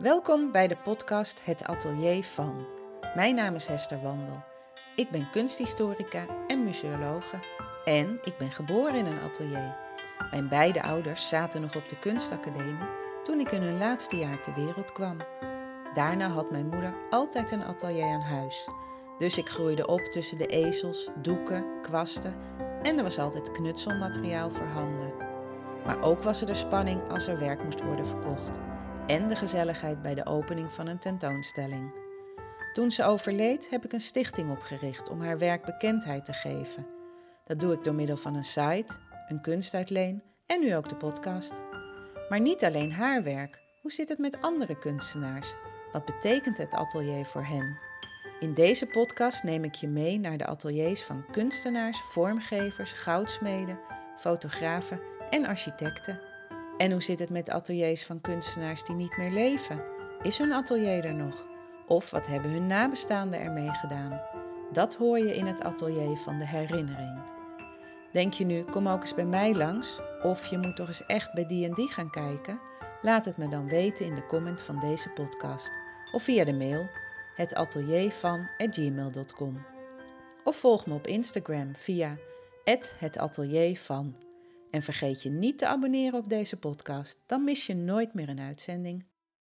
Welkom bij de podcast Het Atelier van. Mijn naam is Hester Wandel. Ik ben kunsthistorica en museologe en ik ben geboren in een atelier. Mijn beide ouders zaten nog op de kunstacademie toen ik in hun laatste jaar ter wereld kwam. Daarna had mijn moeder altijd een atelier aan huis. Dus ik groeide op tussen de ezels, doeken, kwasten en er was altijd knutselmateriaal voorhanden. Maar ook was er de spanning als er werk moest worden verkocht en de gezelligheid bij de opening van een tentoonstelling. Toen ze overleed, heb ik een stichting opgericht om haar werk bekendheid te geven. Dat doe ik door middel van een site, een kunstuitleen en nu ook de podcast. Maar niet alleen haar werk. Hoe zit het met andere kunstenaars? Wat betekent het atelier voor hen? In deze podcast neem ik je mee naar de ateliers van kunstenaars, vormgevers, goudsmeden, fotografen en architecten. En hoe zit het met ateliers van kunstenaars die niet meer leven? Is hun atelier er nog? Of wat hebben hun nabestaanden ermee gedaan? Dat hoor je in het atelier van de herinnering. Denk je nu, kom ook eens bij mij langs? Of je moet toch eens echt bij die en die gaan kijken? Laat het me dan weten in de comment van deze podcast. Of via de mail hetateliervan.gmail.com Of volg me op Instagram via @hetateliervan. En vergeet je niet te abonneren op deze podcast, dan mis je nooit meer een uitzending.